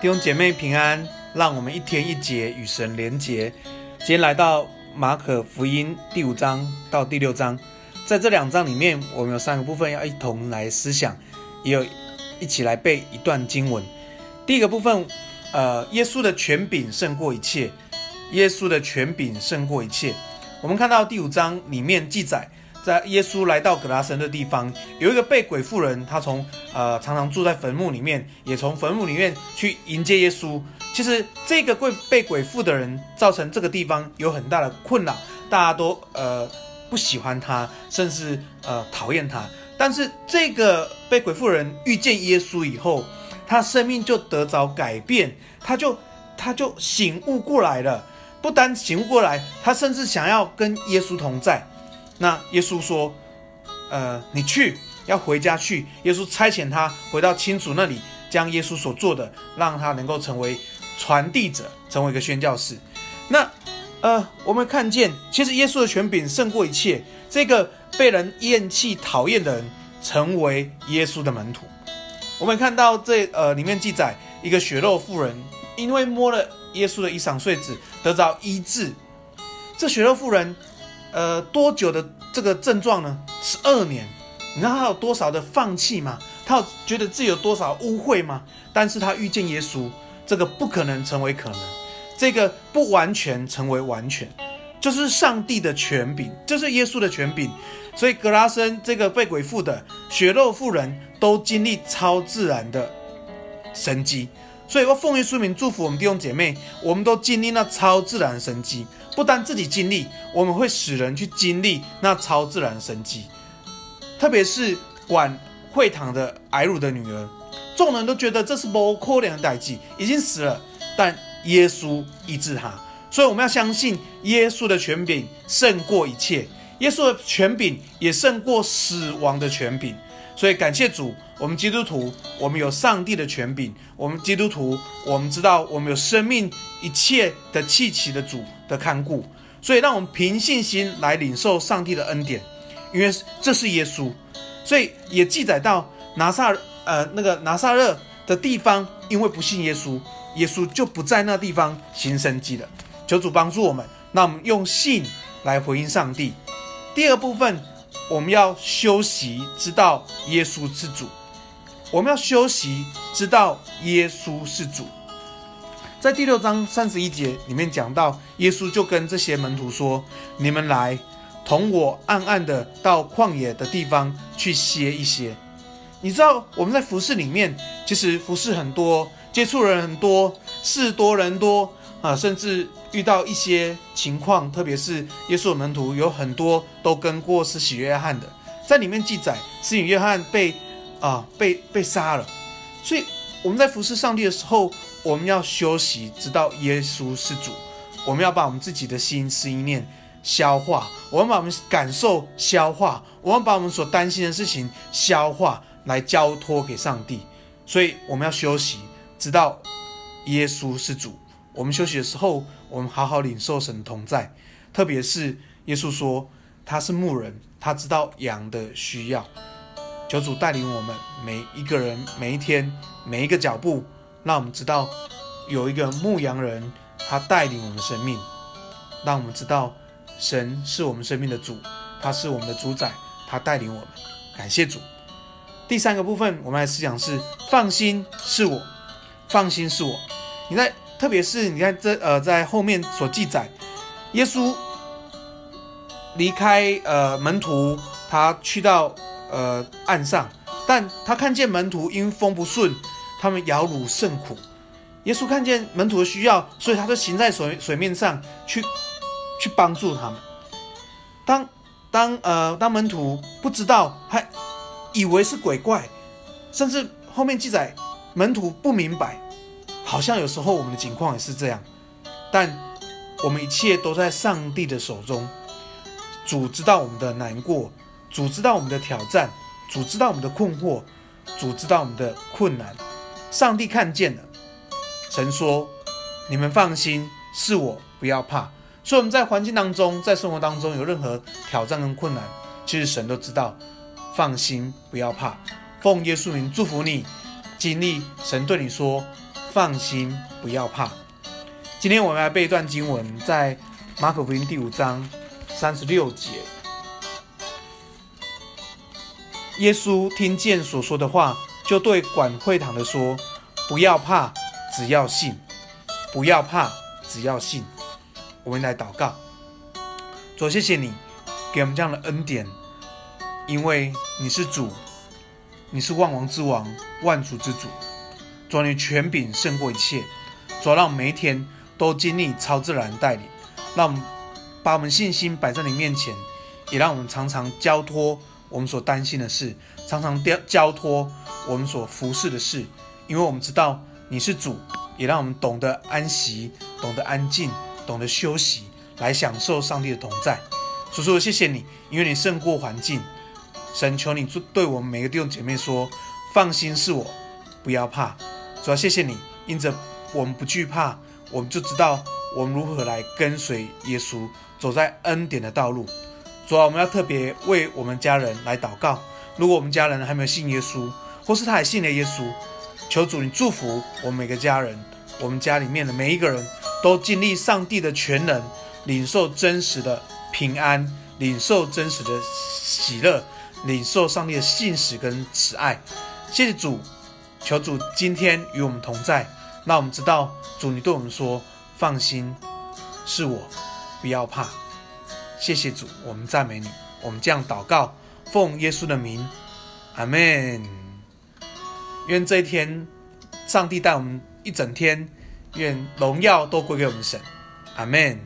弟兄姐妹平安，让我们一天一节与神连结。今天来到马可福音第五章到第六章，在这两章里面，我们有三个部分要一同来思想，也有一起来背一段经文。第一个部分，呃，耶稣的权柄胜过一切，耶稣的权柄胜过一切。我们看到第五章里面记载。在耶稣来到葛拉森的地方，有一个被鬼附人，他从呃常常住在坟墓里面，也从坟墓里面去迎接耶稣。其实这个被被鬼附的人，造成这个地方有很大的困扰，大家都呃不喜欢他，甚至呃讨厌他。但是这个被鬼附人遇见耶稣以后，他生命就得着改变，他就他就醒悟过来了。不单醒悟过来，他甚至想要跟耶稣同在。那耶稣说：“呃，你去，要回家去。”耶稣差遣他回到亲属那里，将耶稣所做的，让他能够成为传递者，成为一个宣教士。那，呃，我们看见，其实耶稣的权柄胜过一切。这个被人厌弃、讨厌的人，成为耶稣的门徒。我们看到这呃里面记载，一个血肉妇人，因为摸了耶稣的衣裳繸子，得着医治。这血肉妇人。呃，多久的这个症状呢？十二年。你知道他有多少的放弃吗？他有觉得自己有多少污秽吗？但是他遇见耶稣，这个不可能成为可能，这个不完全成为完全，就是上帝的权柄，就是耶稣的权柄。所以格拉森这个被鬼附的血肉妇人都经历超自然的神迹。所以我奉耶稣名祝福我们弟兄姐妹，我们都经历那超自然的神迹。不单自己经历，我们会使人去经历那超自然的神迹。特别是管会堂的睚鲁的女儿，众人都觉得这是不可能的代志，已经死了，但耶稣医治她。所以我们要相信耶稣的权柄胜过一切，耶稣的权柄也胜过死亡的权柄。所以感谢主，我们基督徒，我们有上帝的权柄。我们基督徒，我们知道我们有生命一切的气息的主的看顾。所以让我们凭信心来领受上帝的恩典，因为这是耶稣。所以也记载到拿撒呃那个拿撒勒的地方，因为不信耶稣，耶稣就不在那地方行神迹了。求主帮助我们，那我们用信来回应上帝。第二部分。我们要休息，知道耶稣是主。我们要休息，知道耶稣是主。在第六章三十一节里面讲到，耶稣就跟这些门徒说：“你们来，同我暗暗的到旷野的地方去歇一歇。”你知道我们在服侍里面，其实服侍很多，接触人很多，事多人多。啊，甚至遇到一些情况，特别是耶稣的门徒有很多都跟过施洗约翰的，在里面记载，施洗约翰被啊被被杀了。所以我们在服侍上帝的时候，我们要休息，知道耶稣是主。我们要把我们自己的心思意念消化，我们把我们感受消化，我们把我们所担心的事情消化，来交托给上帝。所以我们要休息，知道耶稣是主。我们休息的时候，我们好好领受神同在。特别是耶稣说他是牧人，他知道羊的需要。求主带领我们每一个人，每一天，每一个脚步，让我们知道有一个牧羊人，他带领我们生命，让我们知道神是我们生命的主，他是我们的主宰，他带领我们。感谢主。第三个部分，我们来思想是放心是我，放心是我。你在。特别是你看这呃，在后面所记载，耶稣离开呃门徒，他去到呃岸上，但他看见门徒因风不顺，他们摇橹甚苦。耶稣看见门徒的需要，所以他就行在水水面上去去帮助他们。当当呃当门徒不知道，还以为是鬼怪，甚至后面记载门徒不明白。好像有时候我们的情况也是这样，但我们一切都在上帝的手中。主知道我们的难过，主知道我们的挑战，主知道我们的困惑，主知道我们的困难。上帝看见了，神说：“你们放心，是我，不要怕。”所以我们在环境当中，在生活当中有任何挑战跟困难，其实神都知道。放心，不要怕。奉耶稣名祝福你，经历神对你说。放心，不要怕。今天我们来背一段经文，在马可福音第五章三十六节。耶稣听见所说的话，就对管会堂的说：“不要怕，只要信。不要怕，只要信。”我们来祷告，主，谢谢你给我们这样的恩典，因为你是主，你是万王之王，万主之主。主，你权柄胜过一切。主，让每一天都经历超自然带领，让我们把我们信心摆在你面前，也让我们常常交托我们所担心的事，常常交交托我们所服侍的事，因为我们知道你是主，也让我们懂得安息，懂得安静。懂得休息，来享受上帝的同在。所以说，谢谢你，因为你胜过环境。神求你对我们每个弟兄姐妹说：放心，是我，不要怕。主要谢谢你，因着我们不惧怕，我们就知道我们如何来跟随耶稣，走在恩典的道路。主要我们要特别为我们家人来祷告。如果我们家人还没有信耶稣，或是他也信了耶稣，求主你祝福我们每个家人，我们家里面的每一个人。都经历上帝的全能，领受真实的平安，领受真实的喜乐，领受上帝的信实跟慈爱。谢谢主，求主今天与我们同在。那我们知道，主你对我们说：“放心，是我，不要怕。”谢谢主，我们赞美你。我们这样祷告，奉耶稣的名，阿门。愿这一天，上帝带我们一整天。愿荣耀都归给我们神，阿门。